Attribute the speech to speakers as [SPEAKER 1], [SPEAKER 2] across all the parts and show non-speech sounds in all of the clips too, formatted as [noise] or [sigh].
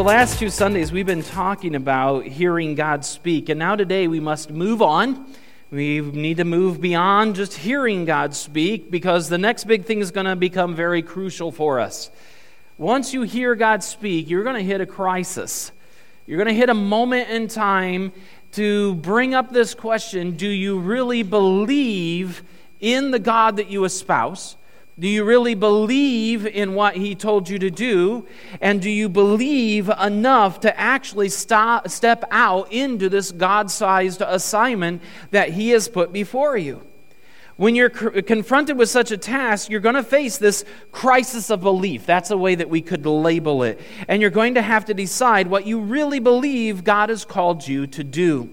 [SPEAKER 1] the last two Sundays, we've been talking about hearing God speak. And now today, we must move on. We need to move beyond just hearing God speak because the next big thing is going to become very crucial for us. Once you hear God speak, you're going to hit a crisis. You're going to hit a moment in time to bring up this question Do you really believe in the God that you espouse? Do you really believe in what he told you to do? And do you believe enough to actually stop, step out into this God sized assignment that he has put before you? When you're confronted with such a task, you're going to face this crisis of belief. That's a way that we could label it. And you're going to have to decide what you really believe God has called you to do.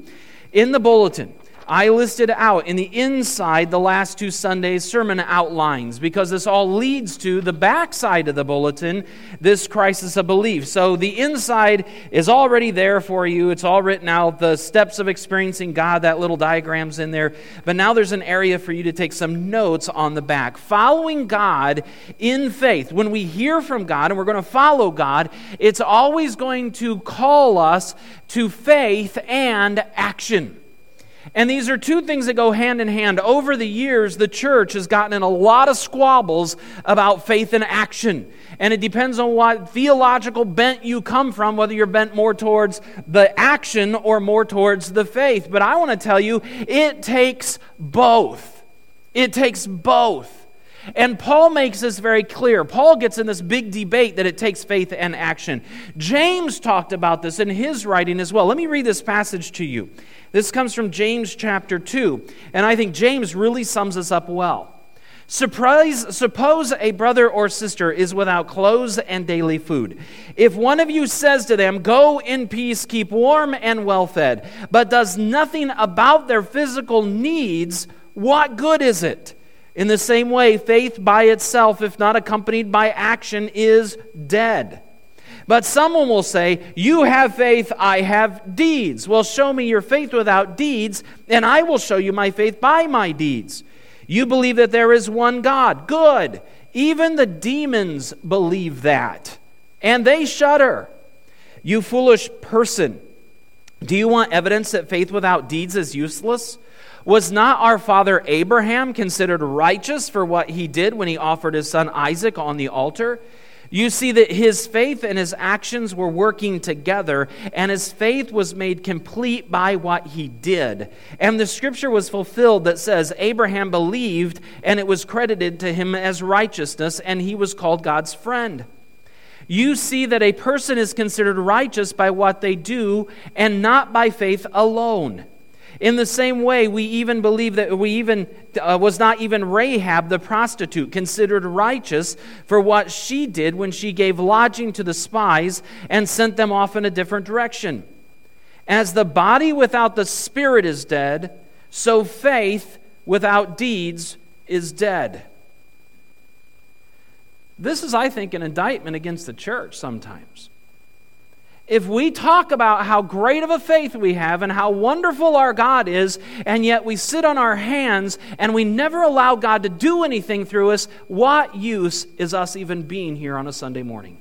[SPEAKER 1] In the bulletin, I listed out in the inside the last two Sundays' sermon outlines because this all leads to the backside of the bulletin, this crisis of belief. So the inside is already there for you. It's all written out, the steps of experiencing God, that little diagram's in there. But now there's an area for you to take some notes on the back. Following God in faith. When we hear from God and we're going to follow God, it's always going to call us to faith and action. And these are two things that go hand in hand. Over the years, the church has gotten in a lot of squabbles about faith and action. And it depends on what theological bent you come from, whether you're bent more towards the action or more towards the faith. But I want to tell you, it takes both. It takes both. And Paul makes this very clear. Paul gets in this big debate that it takes faith and action. James talked about this in his writing as well. Let me read this passage to you. This comes from James chapter 2, and I think James really sums this up well. Surprise, suppose a brother or sister is without clothes and daily food. If one of you says to them, Go in peace, keep warm and well fed, but does nothing about their physical needs, what good is it? In the same way, faith by itself, if not accompanied by action, is dead. But someone will say, You have faith, I have deeds. Well, show me your faith without deeds, and I will show you my faith by my deeds. You believe that there is one God. Good. Even the demons believe that, and they shudder. You foolish person. Do you want evidence that faith without deeds is useless? Was not our father Abraham considered righteous for what he did when he offered his son Isaac on the altar? You see that his faith and his actions were working together, and his faith was made complete by what he did. And the scripture was fulfilled that says, Abraham believed, and it was credited to him as righteousness, and he was called God's friend. You see that a person is considered righteous by what they do, and not by faith alone. In the same way, we even believe that we even uh, was not even Rahab the prostitute considered righteous for what she did when she gave lodging to the spies and sent them off in a different direction. As the body without the spirit is dead, so faith without deeds is dead. This is, I think, an indictment against the church sometimes if we talk about how great of a faith we have and how wonderful our God is, and yet we sit on our hands and we never allow God to do anything through us, what use is us even being here on a Sunday morning?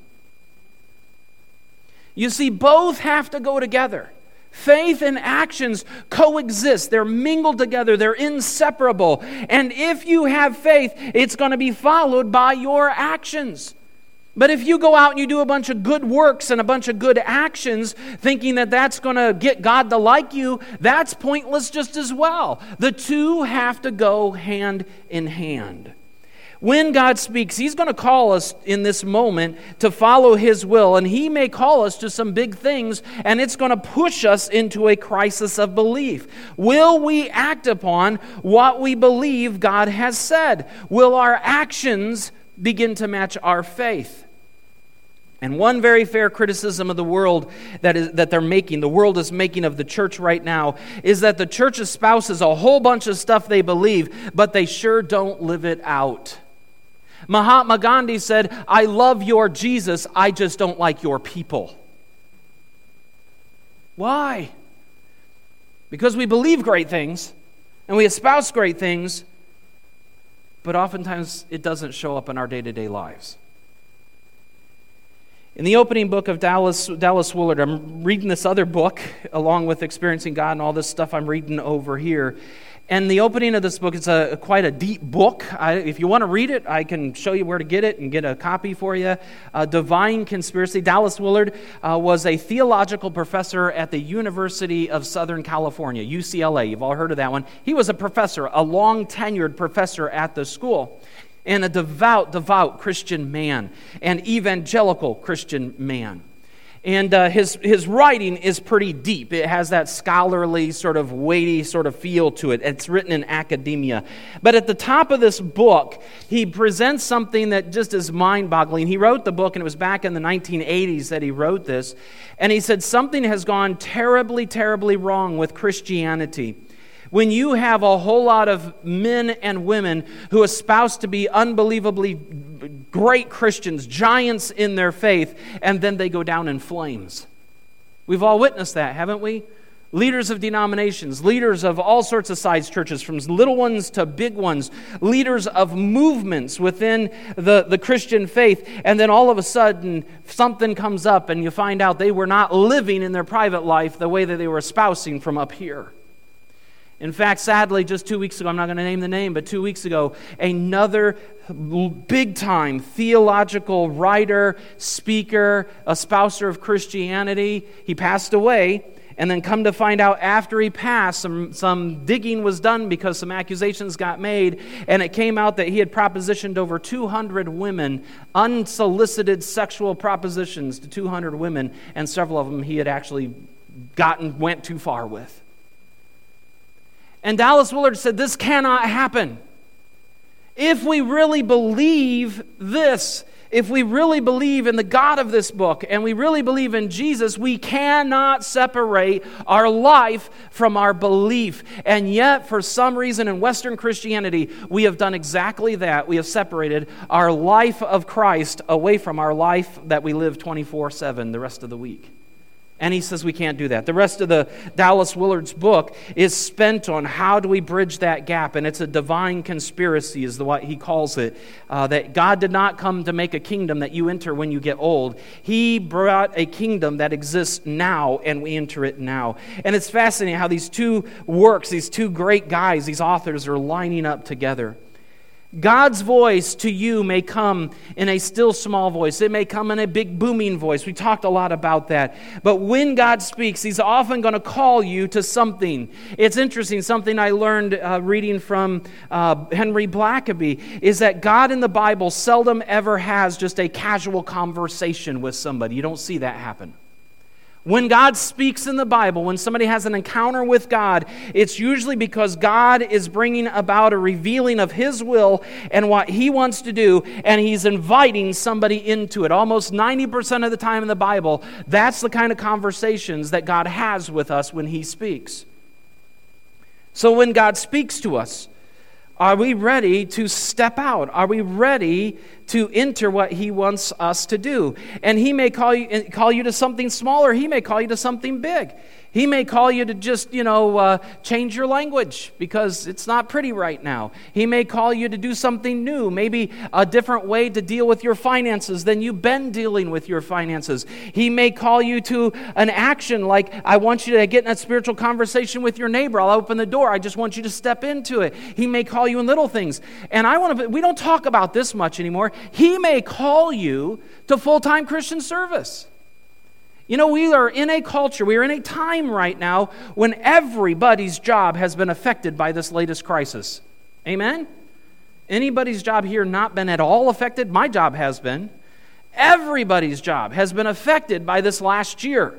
[SPEAKER 1] You see, both have to go together. Faith and actions coexist. They're mingled together. They're inseparable. And if you have faith, it's going to be followed by your actions. But if you go out and you do a bunch of good works and a bunch of good actions, thinking that that's going to get God to like you, that's pointless just as well. The two have to go hand in hand. When God speaks, He's going to call us in this moment to follow His will, and He may call us to some big things, and it's going to push us into a crisis of belief. Will we act upon what we believe God has said? Will our actions begin to match our faith? And one very fair criticism of the world that, is, that they're making, the world is making of the church right now, is that the church espouses a whole bunch of stuff they believe, but they sure don't live it out. Mahatma Gandhi said, I love your Jesus, I just don't like your people. Why? Because we believe great things and we espouse great things, but oftentimes it doesn't show up in our day to day lives. In the opening book of Dallas, Dallas Willard, I'm reading this other book along with Experiencing God and all this stuff I'm reading over here. And the opening of this book is a, quite a deep book. I, if you want to read it, I can show you where to get it and get a copy for you. Uh, Divine Conspiracy. Dallas Willard uh, was a theological professor at the University of Southern California, UCLA. You've all heard of that one. He was a professor, a long tenured professor at the school and a devout, devout Christian man, an evangelical Christian man. And uh, his, his writing is pretty deep. It has that scholarly, sort of weighty sort of feel to it. It's written in academia. But at the top of this book, he presents something that just is mind boggling. He wrote the book, and it was back in the 1980s that he wrote this. And he said, Something has gone terribly, terribly wrong with Christianity when you have a whole lot of men and women who espouse to be unbelievably great Christians, giants in their faith, and then they go down in flames. We've all witnessed that, haven't we? Leaders of denominations, leaders of all sorts of size churches, from little ones to big ones, leaders of movements within the, the Christian faith, and then all of a sudden something comes up and you find out they were not living in their private life the way that they were espousing from up here. In fact, sadly, just two weeks ago, I'm not going to name the name, but two weeks ago, another big time theological writer, speaker, a espouser of Christianity, he passed away. And then come to find out after he passed, some, some digging was done because some accusations got made. And it came out that he had propositioned over 200 women, unsolicited sexual propositions to 200 women. And several of them he had actually gotten, went too far with. And Dallas Willard said, This cannot happen. If we really believe this, if we really believe in the God of this book and we really believe in Jesus, we cannot separate our life from our belief. And yet, for some reason in Western Christianity, we have done exactly that. We have separated our life of Christ away from our life that we live 24 7 the rest of the week. And he says we can't do that. The rest of the Dallas Willard's book is spent on how do we bridge that gap. And it's a divine conspiracy, is what he calls it. Uh, that God did not come to make a kingdom that you enter when you get old. He brought a kingdom that exists now, and we enter it now. And it's fascinating how these two works, these two great guys, these authors, are lining up together. God's voice to you may come in a still small voice. It may come in a big booming voice. We talked a lot about that. But when God speaks, He's often going to call you to something. It's interesting, something I learned uh, reading from uh, Henry Blackaby is that God in the Bible seldom ever has just a casual conversation with somebody. You don't see that happen. When God speaks in the Bible, when somebody has an encounter with God, it's usually because God is bringing about a revealing of His will and what He wants to do, and He's inviting somebody into it. Almost 90% of the time in the Bible, that's the kind of conversations that God has with us when He speaks. So when God speaks to us, are we ready to step out? Are we ready to enter what He wants us to do? And He may call you, call you to something smaller, He may call you to something big. He may call you to just, you know, uh, change your language because it's not pretty right now. He may call you to do something new, maybe a different way to deal with your finances than you've been dealing with your finances. He may call you to an action like, I want you to get in a spiritual conversation with your neighbor. I'll open the door. I just want you to step into it. He may call you in little things. And I want to, we don't talk about this much anymore. He may call you to full time Christian service. You know, we are in a culture, we are in a time right now when everybody's job has been affected by this latest crisis. Amen? Anybody's job here not been at all affected? My job has been. Everybody's job has been affected by this last year.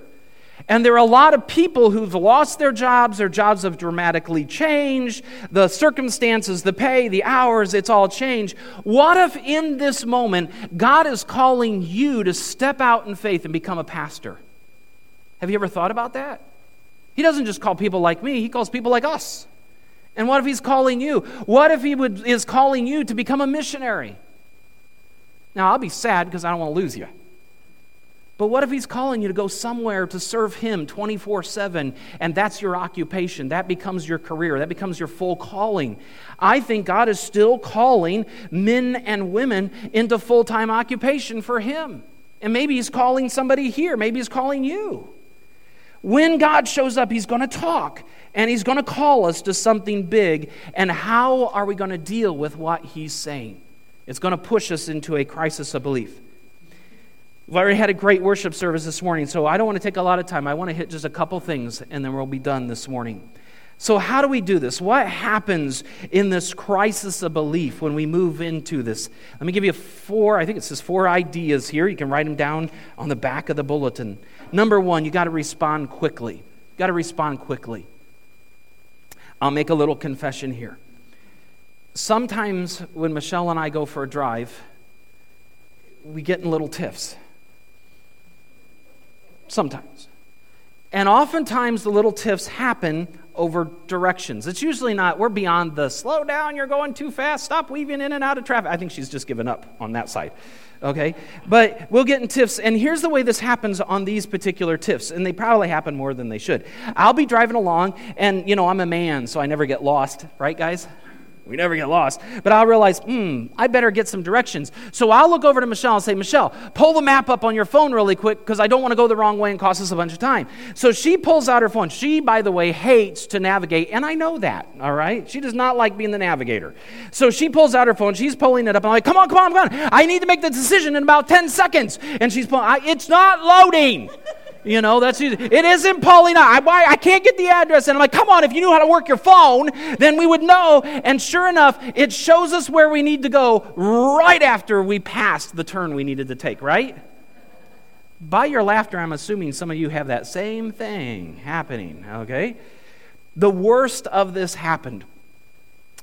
[SPEAKER 1] And there are a lot of people who've lost their jobs, their jobs have dramatically changed, the circumstances, the pay, the hours, it's all changed. What if in this moment God is calling you to step out in faith and become a pastor? Have you ever thought about that? He doesn't just call people like me, he calls people like us. And what if he's calling you? What if he would, is calling you to become a missionary? Now, I'll be sad because I don't want to lose you. But what if he's calling you to go somewhere to serve him 24 7 and that's your occupation? That becomes your career. That becomes your full calling. I think God is still calling men and women into full time occupation for him. And maybe He's calling somebody here, maybe He's calling you. When God shows up, He's going to talk and He's going to call us to something big. And how are we going to deal with what He's saying? It's going to push us into a crisis of belief. We've already had a great worship service this morning, so I don't want to take a lot of time. I want to hit just a couple things and then we'll be done this morning. So, how do we do this? What happens in this crisis of belief when we move into this? Let me give you four, I think it says four ideas here. You can write them down on the back of the bulletin. Number one, you got to respond quickly. You got to respond quickly. I'll make a little confession here. Sometimes when Michelle and I go for a drive, we get in little tiffs. Sometimes. And oftentimes the little tiffs happen over directions. It's usually not, we're beyond the slow down, you're going too fast, stop weaving in and out of traffic. I think she's just given up on that side. Okay? But we'll get in tiffs. And here's the way this happens on these particular tiffs. And they probably happen more than they should. I'll be driving along, and, you know, I'm a man, so I never get lost. Right, guys? We never get lost. But I'll realize, hmm, I better get some directions. So I'll look over to Michelle and say, Michelle, pull the map up on your phone really quick because I don't want to go the wrong way and cost us a bunch of time. So she pulls out her phone. She, by the way, hates to navigate, and I know that, all right? She does not like being the navigator. So she pulls out her phone. She's pulling it up. I'm like, come on, come on, come on. I need to make the decision in about 10 seconds. And she's pulling, I, it's not loading. You know, that's it is in Paulina. I, I can't get the address. And I'm like, come on, if you knew how to work your phone, then we would know. And sure enough, it shows us where we need to go right after we passed the turn we needed to take, right? By your laughter, I'm assuming some of you have that same thing happening, okay? The worst of this happened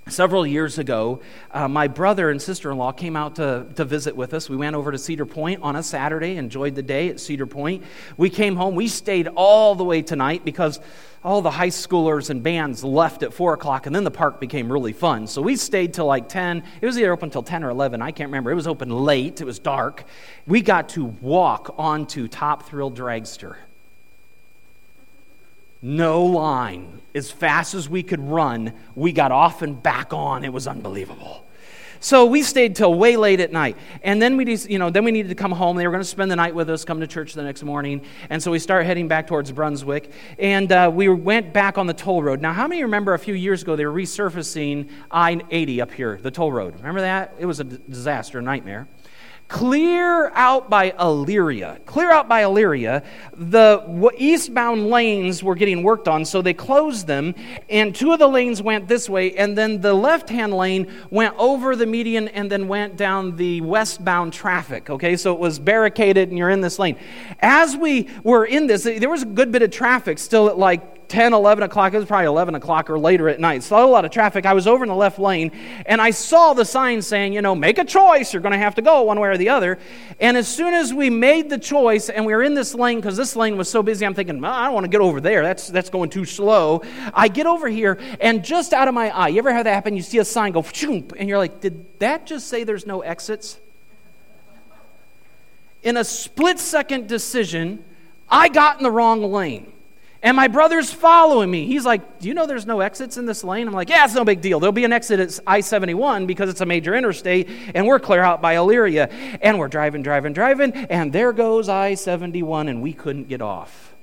[SPEAKER 1] Several years ago, uh, my brother and sister in law came out to, to visit with us. We went over to Cedar Point on a Saturday, enjoyed the day at Cedar Point. We came home. We stayed all the way tonight because all the high schoolers and bands left at 4 o'clock, and then the park became really fun. So we stayed till like 10. It was either open till 10 or 11. I can't remember. It was open late, it was dark. We got to walk onto Top Thrill Dragster no line. As fast as we could run, we got off and back on. It was unbelievable. So we stayed till way late at night. And then we, you know, then we needed to come home. They were going to spend the night with us, come to church the next morning. And so we started heading back towards Brunswick. And uh, we went back on the toll road. Now, how many remember a few years ago they were resurfacing I 80 up here, the toll road? Remember that? It was a disaster, a nightmare clear out by Elyria. Clear out by Elyria. the eastbound lanes were getting worked on, so they closed them, and two of the lanes went this way, and then the left hand lane went over the median and then went down the westbound traffic. Okay, so it was barricaded, and you're in this lane. As we were in this, there was a good bit of traffic still at like 10, 11 o'clock. It was probably 11 o'clock or later at night. Saw a lot of traffic. I was over in the left lane and I saw the sign saying, you know, make a choice. You're going to have to go one way or the other. And as soon as we made the choice and we were in this lane, because this lane was so busy, I'm thinking, well, I don't want to get over there. That's, that's going too slow. I get over here and just out of my eye, you ever have that happen? You see a sign go, and you're like, did that just say there's no exits? In a split second decision, I got in the wrong lane. And my brother's following me. He's like, Do you know there's no exits in this lane? I'm like, Yeah, it's no big deal. There'll be an exit at I 71 because it's a major interstate, and we're clear out by Elyria. And we're driving, driving, driving, and there goes I 71, and we couldn't get off.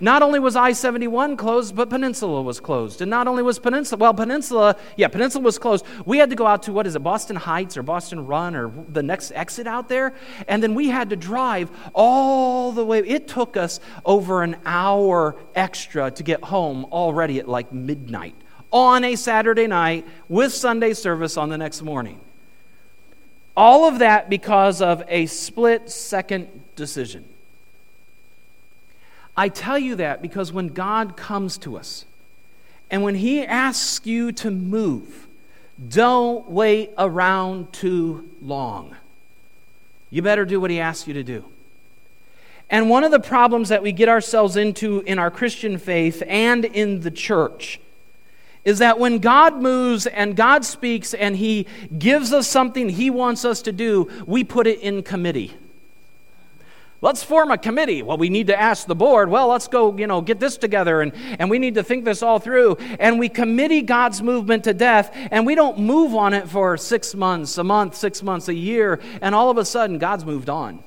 [SPEAKER 1] Not only was I 71 closed, but Peninsula was closed. And not only was Peninsula, well, Peninsula, yeah, Peninsula was closed. We had to go out to, what is it, Boston Heights or Boston Run or the next exit out there. And then we had to drive all the way. It took us over an hour extra to get home already at like midnight on a Saturday night with Sunday service on the next morning. All of that because of a split second decision. I tell you that because when God comes to us and when He asks you to move, don't wait around too long. You better do what He asks you to do. And one of the problems that we get ourselves into in our Christian faith and in the church is that when God moves and God speaks and He gives us something He wants us to do, we put it in committee. Let's form a committee. Well, we need to ask the board. Well, let's go, you know, get this together and, and we need to think this all through. And we committee God's movement to death and we don't move on it for six months, a month, six months, a year, and all of a sudden God's moved on.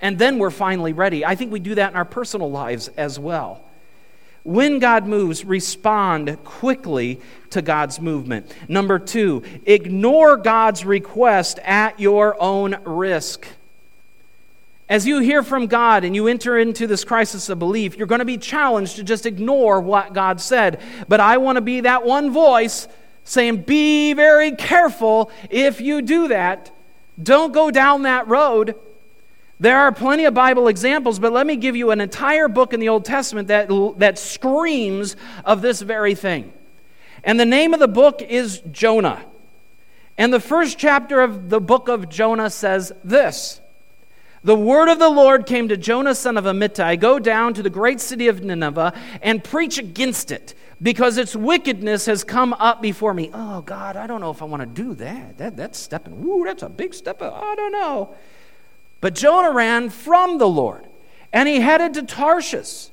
[SPEAKER 1] And then we're finally ready. I think we do that in our personal lives as well. When God moves, respond quickly to God's movement. Number two, ignore God's request at your own risk. As you hear from God and you enter into this crisis of belief, you're going to be challenged to just ignore what God said. But I want to be that one voice saying, Be very careful if you do that. Don't go down that road. There are plenty of Bible examples, but let me give you an entire book in the Old Testament that, that screams of this very thing. And the name of the book is Jonah. And the first chapter of the book of Jonah says this The word of the Lord came to Jonah, son of Amittai Go down to the great city of Nineveh and preach against it, because its wickedness has come up before me. Oh, God, I don't know if I want to do that. that that's stepping, ooh, that's a big step. Uh, I don't know. But Jonah ran from the Lord, and he headed to Tarshish.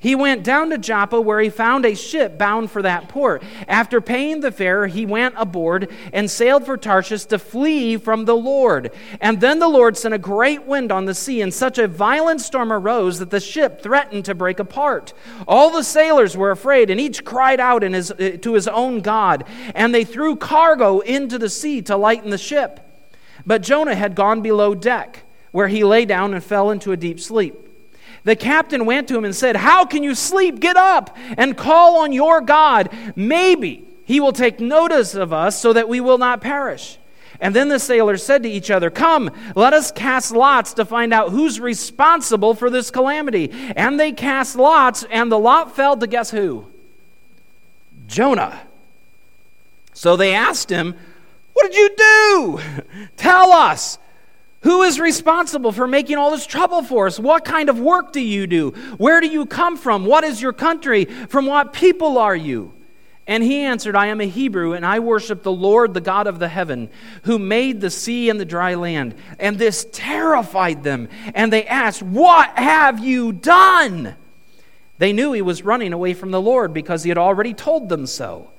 [SPEAKER 1] He went down to Joppa, where he found a ship bound for that port. After paying the fare, he went aboard and sailed for Tarshish to flee from the Lord. And then the Lord sent a great wind on the sea, and such a violent storm arose that the ship threatened to break apart. All the sailors were afraid, and each cried out his, eh, to his own God. And they threw cargo into the sea to lighten the ship. But Jonah had gone below deck where he lay down and fell into a deep sleep. The captain went to him and said, How can you sleep? Get up and call on your God. Maybe he will take notice of us so that we will not perish. And then the sailors said to each other, Come, let us cast lots to find out who's responsible for this calamity. And they cast lots, and the lot fell to guess who? Jonah. So they asked him, What did you do? [laughs] Tell us. Who is responsible for making all this trouble for us? What kind of work do you do? Where do you come from? What is your country? From what people are you? And he answered, I am a Hebrew, and I worship the Lord, the God of the heaven, who made the sea and the dry land. And this terrified them. And they asked, What have you done? They knew he was running away from the Lord because he had already told them so.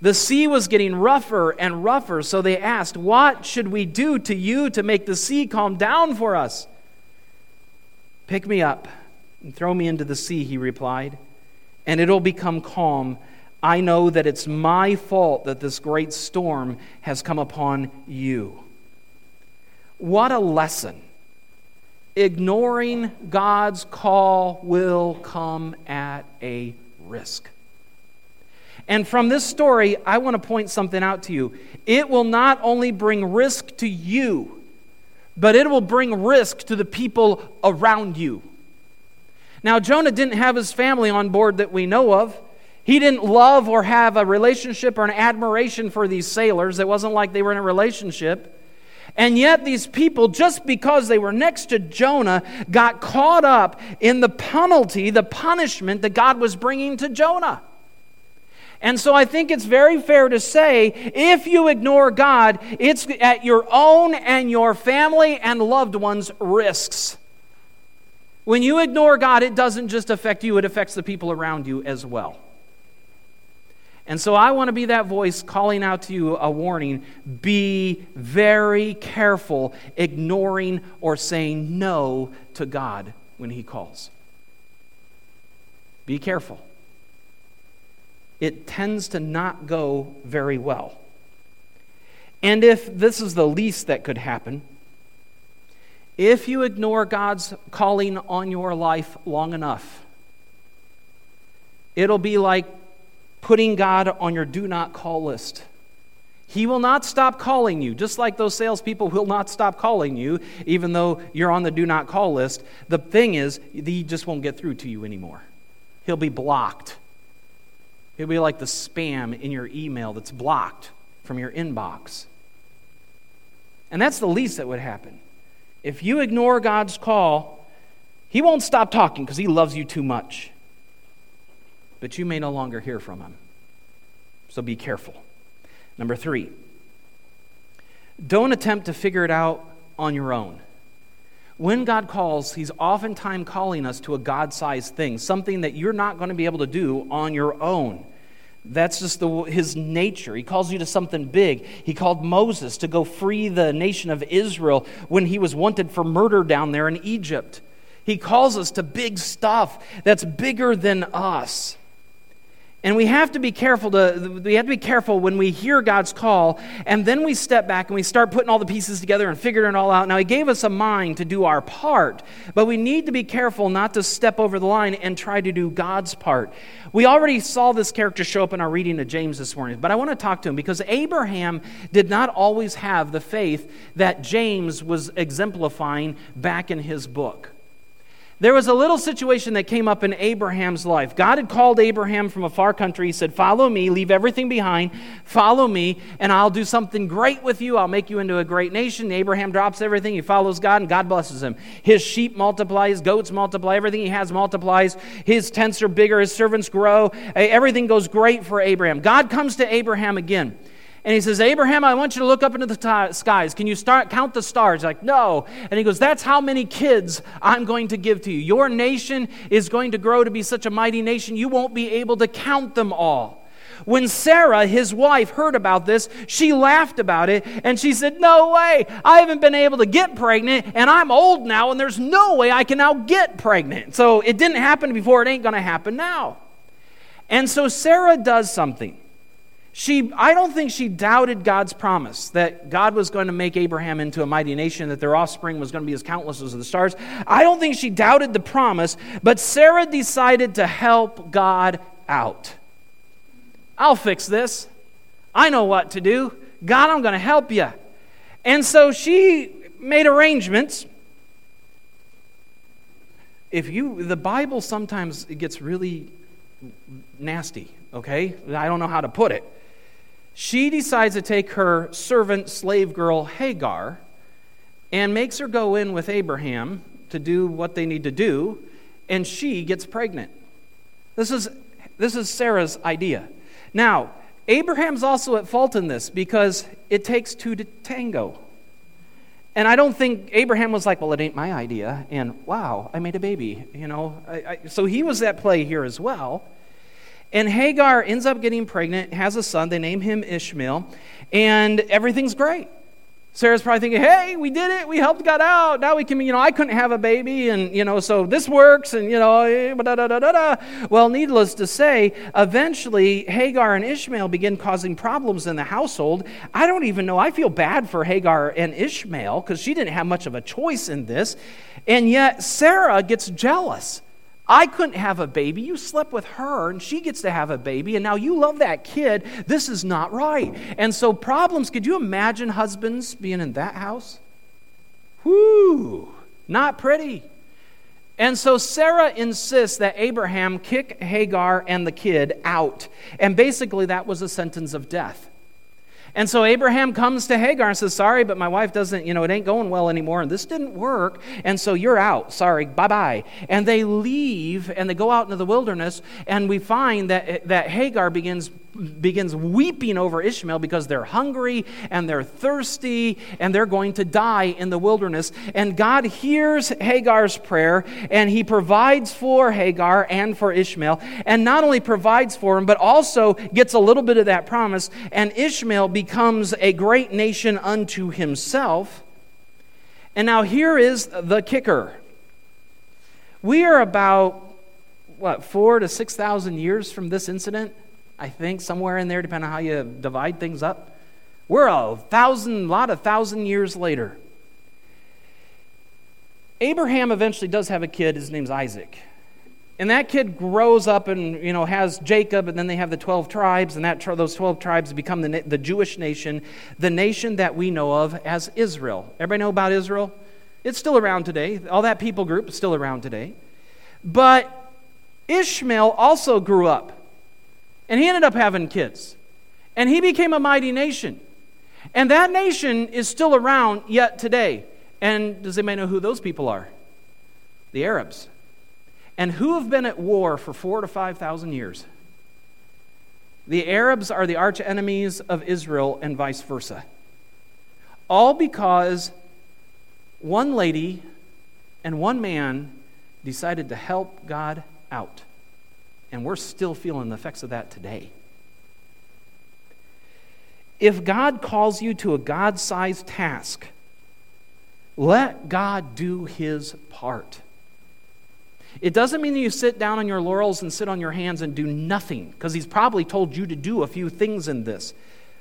[SPEAKER 1] The sea was getting rougher and rougher, so they asked, What should we do to you to make the sea calm down for us? Pick me up and throw me into the sea, he replied, and it'll become calm. I know that it's my fault that this great storm has come upon you. What a lesson. Ignoring God's call will come at a risk. And from this story, I want to point something out to you. It will not only bring risk to you, but it will bring risk to the people around you. Now, Jonah didn't have his family on board that we know of. He didn't love or have a relationship or an admiration for these sailors. It wasn't like they were in a relationship. And yet, these people, just because they were next to Jonah, got caught up in the penalty, the punishment that God was bringing to Jonah. And so I think it's very fair to say if you ignore God, it's at your own and your family and loved ones' risks. When you ignore God, it doesn't just affect you, it affects the people around you as well. And so I want to be that voice calling out to you a warning be very careful ignoring or saying no to God when He calls. Be careful it tends to not go very well. And if this is the least that could happen, if you ignore God's calling on your life long enough, it'll be like putting God on your do not call list. He will not stop calling you, just like those salespeople will not stop calling you, even though you're on the do not call list. The thing is, he just won't get through to you anymore. He'll be blocked. It'll be like the spam in your email that's blocked from your inbox. And that's the least that would happen. If you ignore God's call, He won't stop talking because He loves you too much. But you may no longer hear from Him. So be careful. Number three, don't attempt to figure it out on your own. When God calls, He's oftentimes calling us to a God sized thing, something that you're not going to be able to do on your own. That's just the, his nature. He calls you to something big. He called Moses to go free the nation of Israel when he was wanted for murder down there in Egypt. He calls us to big stuff that's bigger than us. And we have to be careful to we have to be careful when we hear God's call and then we step back and we start putting all the pieces together and figuring it all out. Now he gave us a mind to do our part, but we need to be careful not to step over the line and try to do God's part. We already saw this character show up in our reading of James this morning, but I want to talk to him because Abraham did not always have the faith that James was exemplifying back in his book. There was a little situation that came up in Abraham's life. God had called Abraham from a far country. He said, Follow me, leave everything behind, follow me, and I'll do something great with you. I'll make you into a great nation. Abraham drops everything. He follows God, and God blesses him. His sheep multiply, his goats multiply, everything he has multiplies. His tents are bigger, his servants grow. Everything goes great for Abraham. God comes to Abraham again. And he says, Abraham, I want you to look up into the t- skies. Can you start count the stars? Like, no. And he goes, That's how many kids I'm going to give to you. Your nation is going to grow to be such a mighty nation, you won't be able to count them all. When Sarah, his wife, heard about this, she laughed about it and she said, No way, I haven't been able to get pregnant and I'm old now and there's no way I can now get pregnant. So it didn't happen before, it ain't going to happen now. And so Sarah does something. She, I don't think she doubted God's promise that God was going to make Abraham into a mighty nation, that their offspring was going to be as countless as the stars. I don't think she doubted the promise, but Sarah decided to help God out. I'll fix this. I know what to do. God, I'm going to help you. And so she made arrangements. If you, the Bible sometimes gets really nasty, okay? I don't know how to put it she decides to take her servant slave girl Hagar and makes her go in with Abraham to do what they need to do, and she gets pregnant. This is, this is Sarah's idea. Now, Abraham's also at fault in this because it takes two to tango. And I don't think Abraham was like, well, it ain't my idea, and wow, I made a baby, you know. I, I, so he was at play here as well. And Hagar ends up getting pregnant, has a son. They name him Ishmael, and everything's great. Sarah's probably thinking, hey, we did it. We helped God out. Now we can, you know, I couldn't have a baby, and, you know, so this works, and, you know, eh, da, da, da, da, da. Well, needless to say, eventually Hagar and Ishmael begin causing problems in the household. I don't even know. I feel bad for Hagar and Ishmael because she didn't have much of a choice in this. And yet Sarah gets jealous. I couldn't have a baby. You slept with her, and she gets to have a baby, and now you love that kid. This is not right. And so, problems could you imagine husbands being in that house? Whoo, not pretty. And so Sarah insists that Abraham kick Hagar and the kid out. And basically, that was a sentence of death. And so Abraham comes to Hagar and says, Sorry, but my wife doesn't, you know, it ain't going well anymore, and this didn't work, and so you're out. Sorry, bye bye. And they leave and they go out into the wilderness, and we find that, that Hagar begins begins weeping over Ishmael because they're hungry and they're thirsty and they're going to die in the wilderness. And God hears Hagar's prayer and he provides for Hagar and for Ishmael. And not only provides for him, but also gets a little bit of that promise. And Ishmael becomes a great nation unto himself. And now here is the kicker. We are about, what, four to 6,000 years from this incident? I think, somewhere in there, depending on how you divide things up. We're a thousand, lot of thousand years later. Abraham eventually does have a kid. His name's Isaac. And that kid grows up and you know has Jacob, and then they have the twelve tribes, and that those twelve tribes become the, the Jewish nation, the nation that we know of as Israel. Everybody know about Israel? It's still around today. All that people group is still around today. But Ishmael also grew up and he ended up having kids. And he became a mighty nation. And that nation is still around yet today. And does anybody know who those people are? The Arabs. And who have been at war for four to 5,000 years? The Arabs are the arch enemies of Israel and vice versa. All because one lady and one man decided to help God out. And we're still feeling the effects of that today. If God calls you to a God sized task, let God do his part. It doesn't mean that you sit down on your laurels and sit on your hands and do nothing, because he's probably told you to do a few things in this.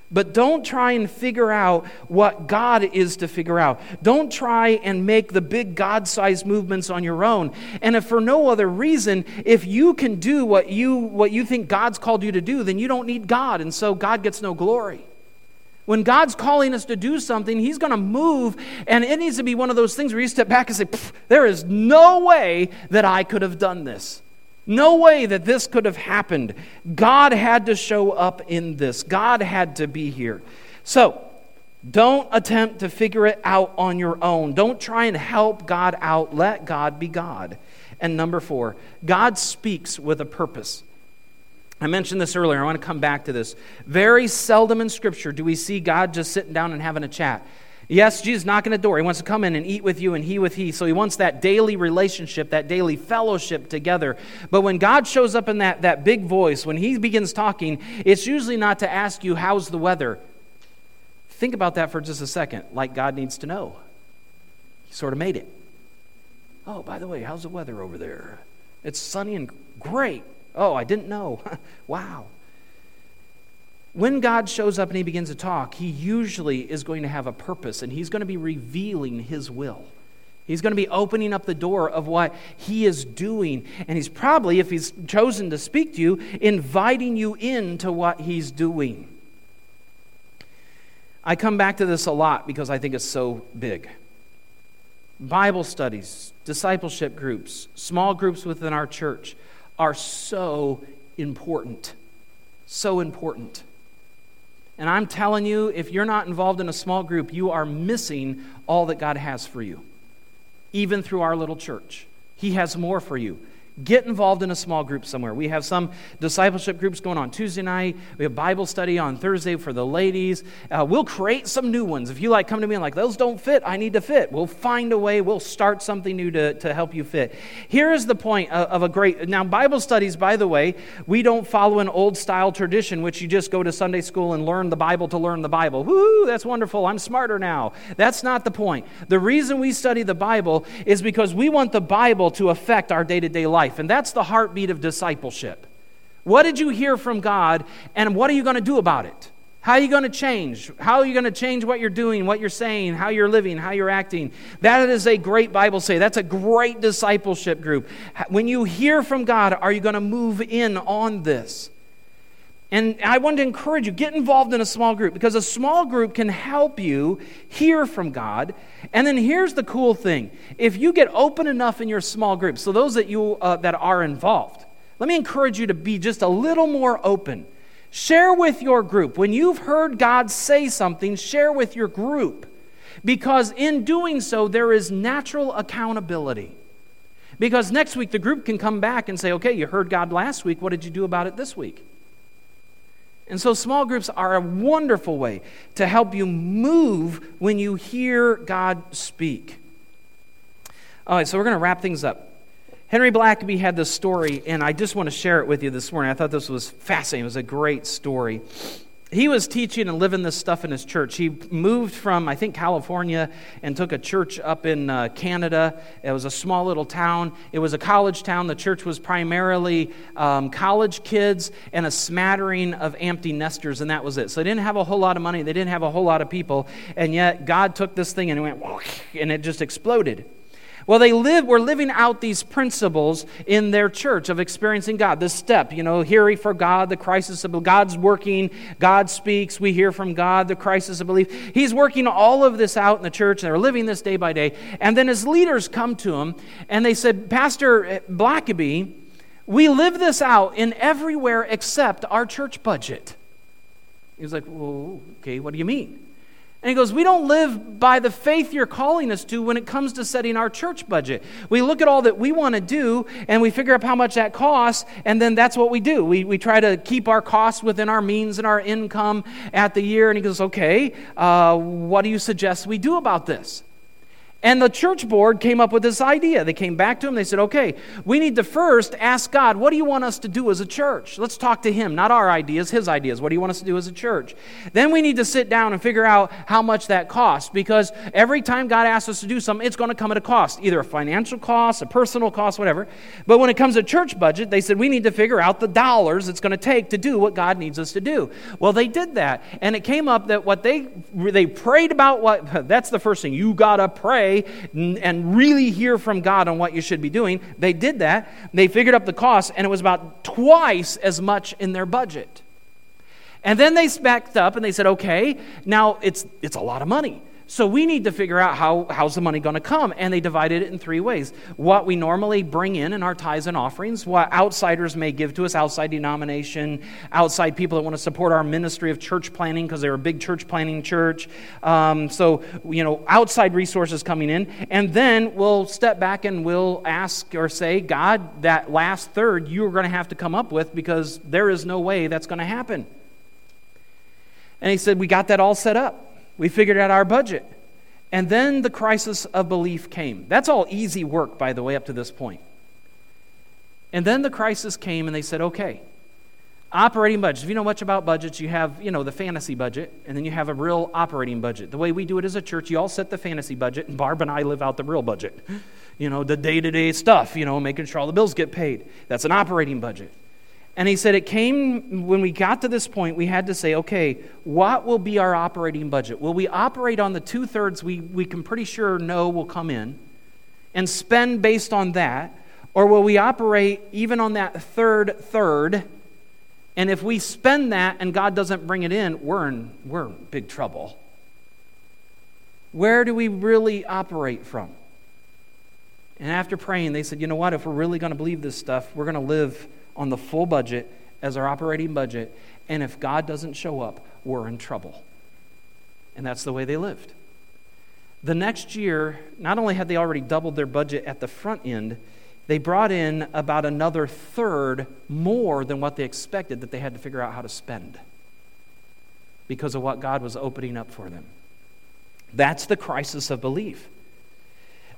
[SPEAKER 1] But don't try and figure out what God is to figure out. Don't try and make the big God sized movements on your own. And if for no other reason, if you can do what you, what you think God's called you to do, then you don't need God. And so God gets no glory. When God's calling us to do something, He's going to move, and it needs to be one of those things where you step back and say, There is no way that I could have done this. No way that this could have happened. God had to show up in this, God had to be here. So, don't attempt to figure it out on your own. Don't try and help God out. Let God be God. And number four, God speaks with a purpose. I mentioned this earlier. I want to come back to this. Very seldom in Scripture do we see God just sitting down and having a chat. Yes, Jesus knocking at the door. He wants to come in and eat with you and he with he. So he wants that daily relationship, that daily fellowship together. But when God shows up in that, that big voice, when he begins talking, it's usually not to ask you, How's the weather? Think about that for just a second, like God needs to know. He sort of made it. Oh, by the way, how's the weather over there? It's sunny and great. Oh, I didn't know. [laughs] wow when God shows up and he begins to talk, he usually is going to have a purpose and he's going to be revealing his will. He's going to be opening up the door of what he is doing. And he's probably, if he's chosen to speak to you, inviting you into what he's doing. I come back to this a lot because I think it's so big. Bible studies, discipleship groups, small groups within our church are so important. So important. And I'm telling you, if you're not involved in a small group, you are missing all that God has for you, even through our little church. He has more for you. Get involved in a small group somewhere. We have some discipleship groups going on Tuesday night. We have Bible study on Thursday for the ladies. Uh, we'll create some new ones. If you like come to me and like, those don't fit, I need to fit. We'll find a way. We'll start something new to, to help you fit. Here is the point of, of a great. Now, Bible studies, by the way, we don't follow an old style tradition, which you just go to Sunday school and learn the Bible to learn the Bible. Woo, that's wonderful. I'm smarter now. That's not the point. The reason we study the Bible is because we want the Bible to affect our day to day life life. And that's the heartbeat of discipleship. What did you hear from God, and what are you going to do about it? How are you going to change? How are you going to change what you're doing, what you're saying, how you're living, how you're acting? That is a great Bible say. That's a great discipleship group. When you hear from God, are you going to move in on this? And I want to encourage you get involved in a small group because a small group can help you hear from God. And then here's the cool thing if you get open enough in your small group, so those that, you, uh, that are involved, let me encourage you to be just a little more open. Share with your group. When you've heard God say something, share with your group. Because in doing so, there is natural accountability. Because next week, the group can come back and say, okay, you heard God last week. What did you do about it this week? And so, small groups are a wonderful way to help you move when you hear God speak. All right, so we're going to wrap things up. Henry Blackaby had this story, and I just want to share it with you this morning. I thought this was fascinating. It was a great story he was teaching and living this stuff in his church. He moved from, I think, California and took a church up in uh, Canada. It was a small little town. It was a college town. The church was primarily um, college kids and a smattering of empty nesters, and that was it. So they didn't have a whole lot of money. They didn't have a whole lot of people. And yet, God took this thing and it went, [laughs] and it just exploded. Well, they live, were living out these principles in their church of experiencing God. This step, you know, hearing for God, the crisis of God's working, God speaks, we hear from God, the crisis of belief. He's working all of this out in the church, and they're living this day by day. And then his leaders come to him and they said, Pastor eh, Blackaby, we live this out in everywhere except our church budget. He was like, Well, okay, what do you mean? And he goes, We don't live by the faith you're calling us to when it comes to setting our church budget. We look at all that we want to do and we figure out how much that costs, and then that's what we do. We, we try to keep our costs within our means and our income at the year. And he goes, Okay, uh, what do you suggest we do about this? And the church board came up with this idea. They came back to him. They said, okay, we need to first ask God, what do you want us to do as a church? Let's talk to him, not our ideas, his ideas. What do you want us to do as a church? Then we need to sit down and figure out how much that costs because every time God asks us to do something, it's going to come at a cost, either a financial cost, a personal cost, whatever. But when it comes to church budget, they said, we need to figure out the dollars it's going to take to do what God needs us to do. Well, they did that. And it came up that what they, they prayed about what, [laughs] that's the first thing. You got to pray pray and really hear from God on what you should be doing. They did that. They figured up the cost, and it was about twice as much in their budget. And then they backed up and they said, okay, now it's, it's a lot of money. So we need to figure out how, how's the money going to come. And they divided it in three ways. What we normally bring in in our tithes and offerings, what outsiders may give to us, outside denomination, outside people that want to support our ministry of church planning because they're a big church planning church. Um, so, you know, outside resources coming in. And then we'll step back and we'll ask or say, God, that last third you're going to have to come up with because there is no way that's going to happen. And he said, We got that all set up. We figured out our budget. And then the crisis of belief came. That's all easy work, by the way, up to this point. And then the crisis came, and they said, okay, operating budgets. If you know much about budgets, you have, you know, the fantasy budget, and then you have a real operating budget. The way we do it as a church, you all set the fantasy budget, and Barb and I live out the real budget. You know, the day to day stuff, you know, making sure all the bills get paid. That's an operating budget. And he said it came when we got to this point, we had to say, okay, what will be our operating budget? Will we operate on the two thirds we, we can pretty sure know will come in and spend based on that? Or will we operate even on that third third? And if we spend that and God doesn't bring it in, we're in, we're in big trouble. Where do we really operate from? And after praying, they said, you know what? If we're really going to believe this stuff, we're going to live on the full budget as our operating budget. And if God doesn't show up, we're in trouble. And that's the way they lived. The next year, not only had they already doubled their budget at the front end, they brought in about another third more than what they expected that they had to figure out how to spend because of what God was opening up for them. That's the crisis of belief.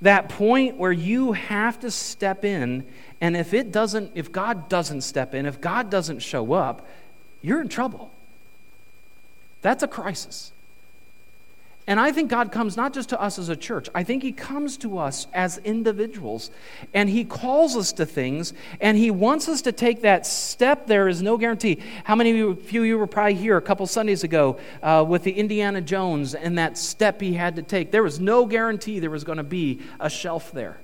[SPEAKER 1] That point where you have to step in and if it doesn't, if God doesn't step in, if God doesn't show up, you're in trouble. That's a crisis. And I think God comes not just to us as a church, I think He comes to us as individuals. And He calls us to things, and He wants us to take that step. There is no guarantee. How many of you, few of you were probably here a couple Sundays ago uh, with the Indiana Jones and that step he had to take? There was no guarantee there was going to be a shelf there.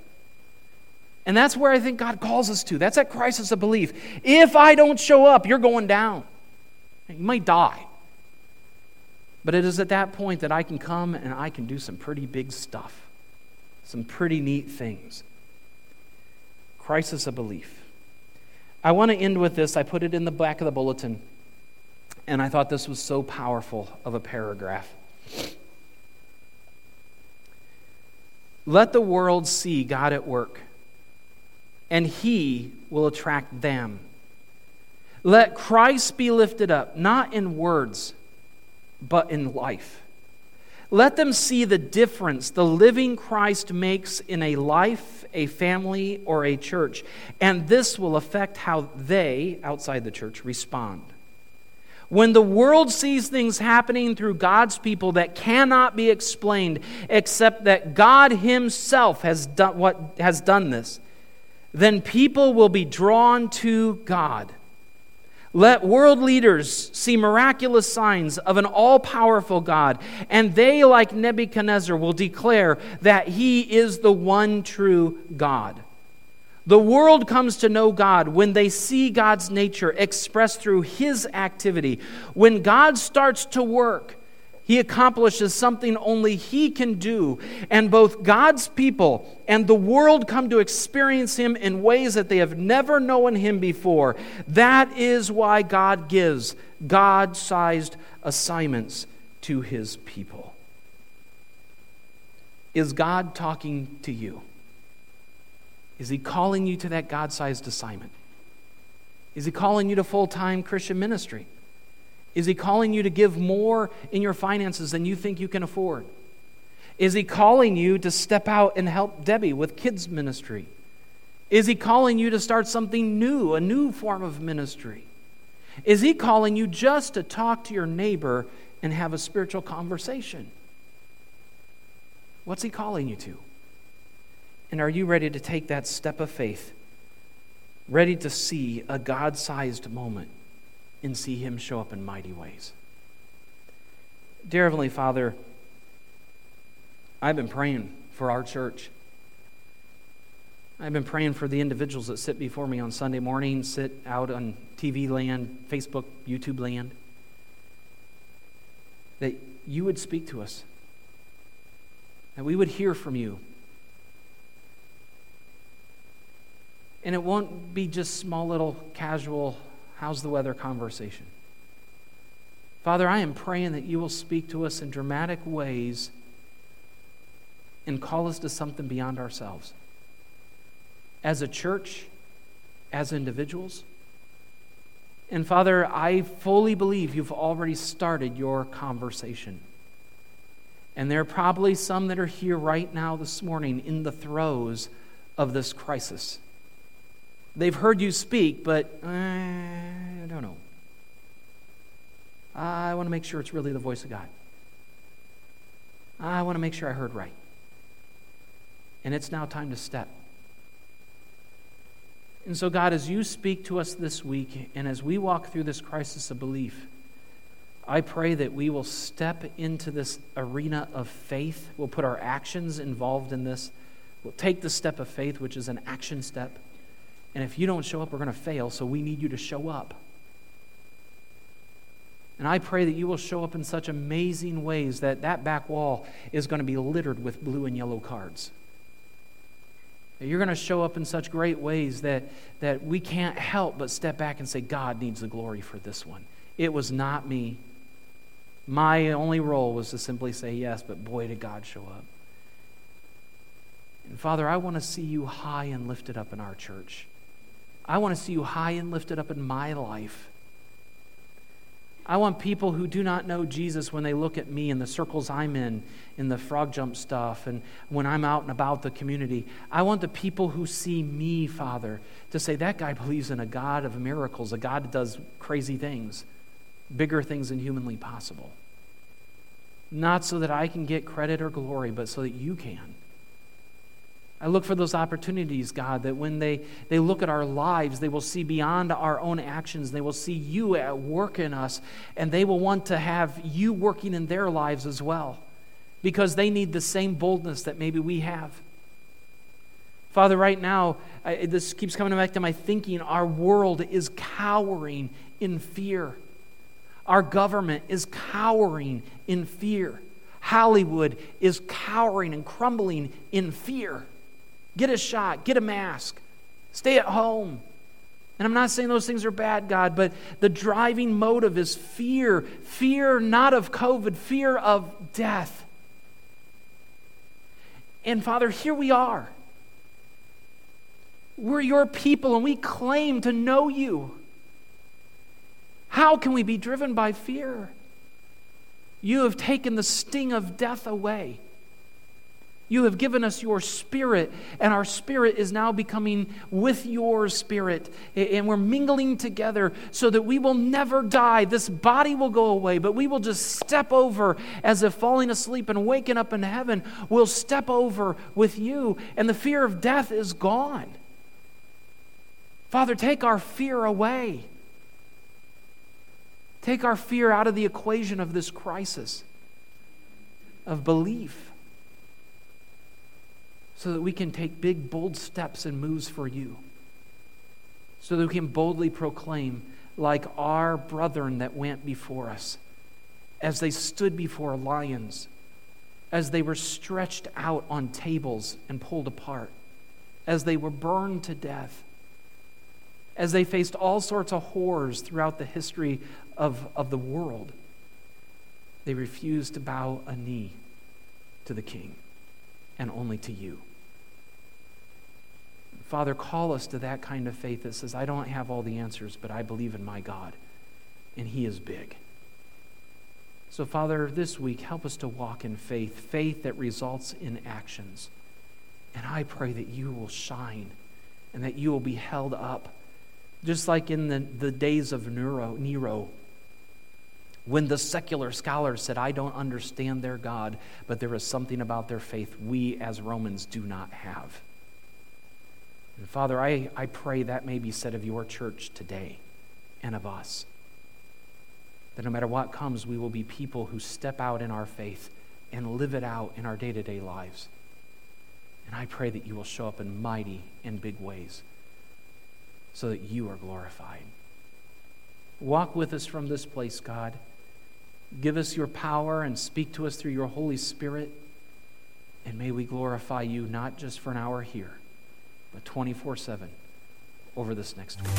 [SPEAKER 1] And that's where I think God calls us to. That's that crisis of belief. If I don't show up, you're going down. You might die. But it is at that point that I can come and I can do some pretty big stuff, some pretty neat things. Crisis of belief. I want to end with this. I put it in the back of the bulletin, and I thought this was so powerful of a paragraph. Let the world see God at work and he will attract them. Let Christ be lifted up, not in words, but in life. Let them see the difference the living Christ makes in a life, a family, or a church. And this will affect how they, outside the church, respond. When the world sees things happening through God's people that cannot be explained except that God Himself has done, what, has done this, then people will be drawn to God. Let world leaders see miraculous signs of an all powerful God, and they, like Nebuchadnezzar, will declare that he is the one true God. The world comes to know God when they see God's nature expressed through his activity. When God starts to work, he accomplishes something only He can do. And both God's people and the world come to experience Him in ways that they have never known Him before. That is why God gives God sized assignments to His people. Is God talking to you? Is He calling you to that God sized assignment? Is He calling you to full time Christian ministry? Is He calling you to give more in your finances than you think you can afford? Is He calling you to step out and help Debbie with kids' ministry? Is He calling you to start something new, a new form of ministry? Is He calling you just to talk to your neighbor and have a spiritual conversation? What's He calling you to? And are you ready to take that step of faith? Ready to see a God sized moment and see Him show up in mighty ways? Dear Heavenly Father, I've been praying for our church. I've been praying for the individuals that sit before me on Sunday morning, sit out on TV land, Facebook, YouTube land, that you would speak to us, that we would hear from you. And it won't be just small little casual, how's the weather conversation. Father, I am praying that you will speak to us in dramatic ways and call us to something beyond ourselves. As a church, as individuals. And Father, I fully believe you've already started your conversation. And there are probably some that are here right now this morning in the throes of this crisis. They've heard you speak, but uh, I don't know. I want to make sure it's really the voice of God. I want to make sure I heard right. And it's now time to step. And so, God, as you speak to us this week and as we walk through this crisis of belief, I pray that we will step into this arena of faith. We'll put our actions involved in this. We'll take the step of faith, which is an action step. And if you don't show up, we're going to fail, so we need you to show up. And I pray that you will show up in such amazing ways that that back wall is going to be littered with blue and yellow cards. You're going to show up in such great ways that, that we can't help but step back and say, God needs the glory for this one. It was not me. My only role was to simply say yes, but boy, did God show up. And Father, I want to see you high and lifted up in our church. I want to see you high and lifted up in my life. I want people who do not know Jesus when they look at me in the circles I'm in, in the frog jump stuff, and when I'm out and about the community. I want the people who see me, Father, to say, that guy believes in a God of miracles, a God that does crazy things, bigger things than humanly possible. Not so that I can get credit or glory, but so that you can. I look for those opportunities, God, that when they, they look at our lives, they will see beyond our own actions. They will see you at work in us, and they will want to have you working in their lives as well because they need the same boldness that maybe we have. Father, right now, I, this keeps coming back to my thinking. Our world is cowering in fear. Our government is cowering in fear. Hollywood is cowering and crumbling in fear. Get a shot, get a mask, stay at home. And I'm not saying those things are bad, God, but the driving motive is fear. Fear not of COVID, fear of death. And Father, here we are. We're your people and we claim to know you. How can we be driven by fear? You have taken the sting of death away. You have given us your spirit, and our spirit is now becoming with your spirit. And we're mingling together so that we will never die. This body will go away, but we will just step over as if falling asleep and waking up in heaven. We'll step over with you, and the fear of death is gone. Father, take our fear away. Take our fear out of the equation of this crisis of belief so that we can take big, bold steps and moves for you. So that we can boldly proclaim, like our brethren that went before us, as they stood before lions, as they were stretched out on tables and pulled apart, as they were burned to death, as they faced all sorts of horrors throughout the history of, of the world, they refused to bow a knee to the king and only to you. Father, call us to that kind of faith that says, I don't have all the answers, but I believe in my God, and He is big. So, Father, this week, help us to walk in faith, faith that results in actions. And I pray that you will shine and that you will be held up, just like in the, the days of Nero, Nero, when the secular scholars said, I don't understand their God, but there is something about their faith we as Romans do not have. And Father, I, I pray that may be said of your church today and of us. That no matter what comes, we will be people who step out in our faith and live it out in our day to day lives. And I pray that you will show up in mighty and big ways so that you are glorified. Walk with us from this place, God. Give us your power and speak to us through your Holy Spirit. And may we glorify you not just for an hour here, but 24 7 over this next week.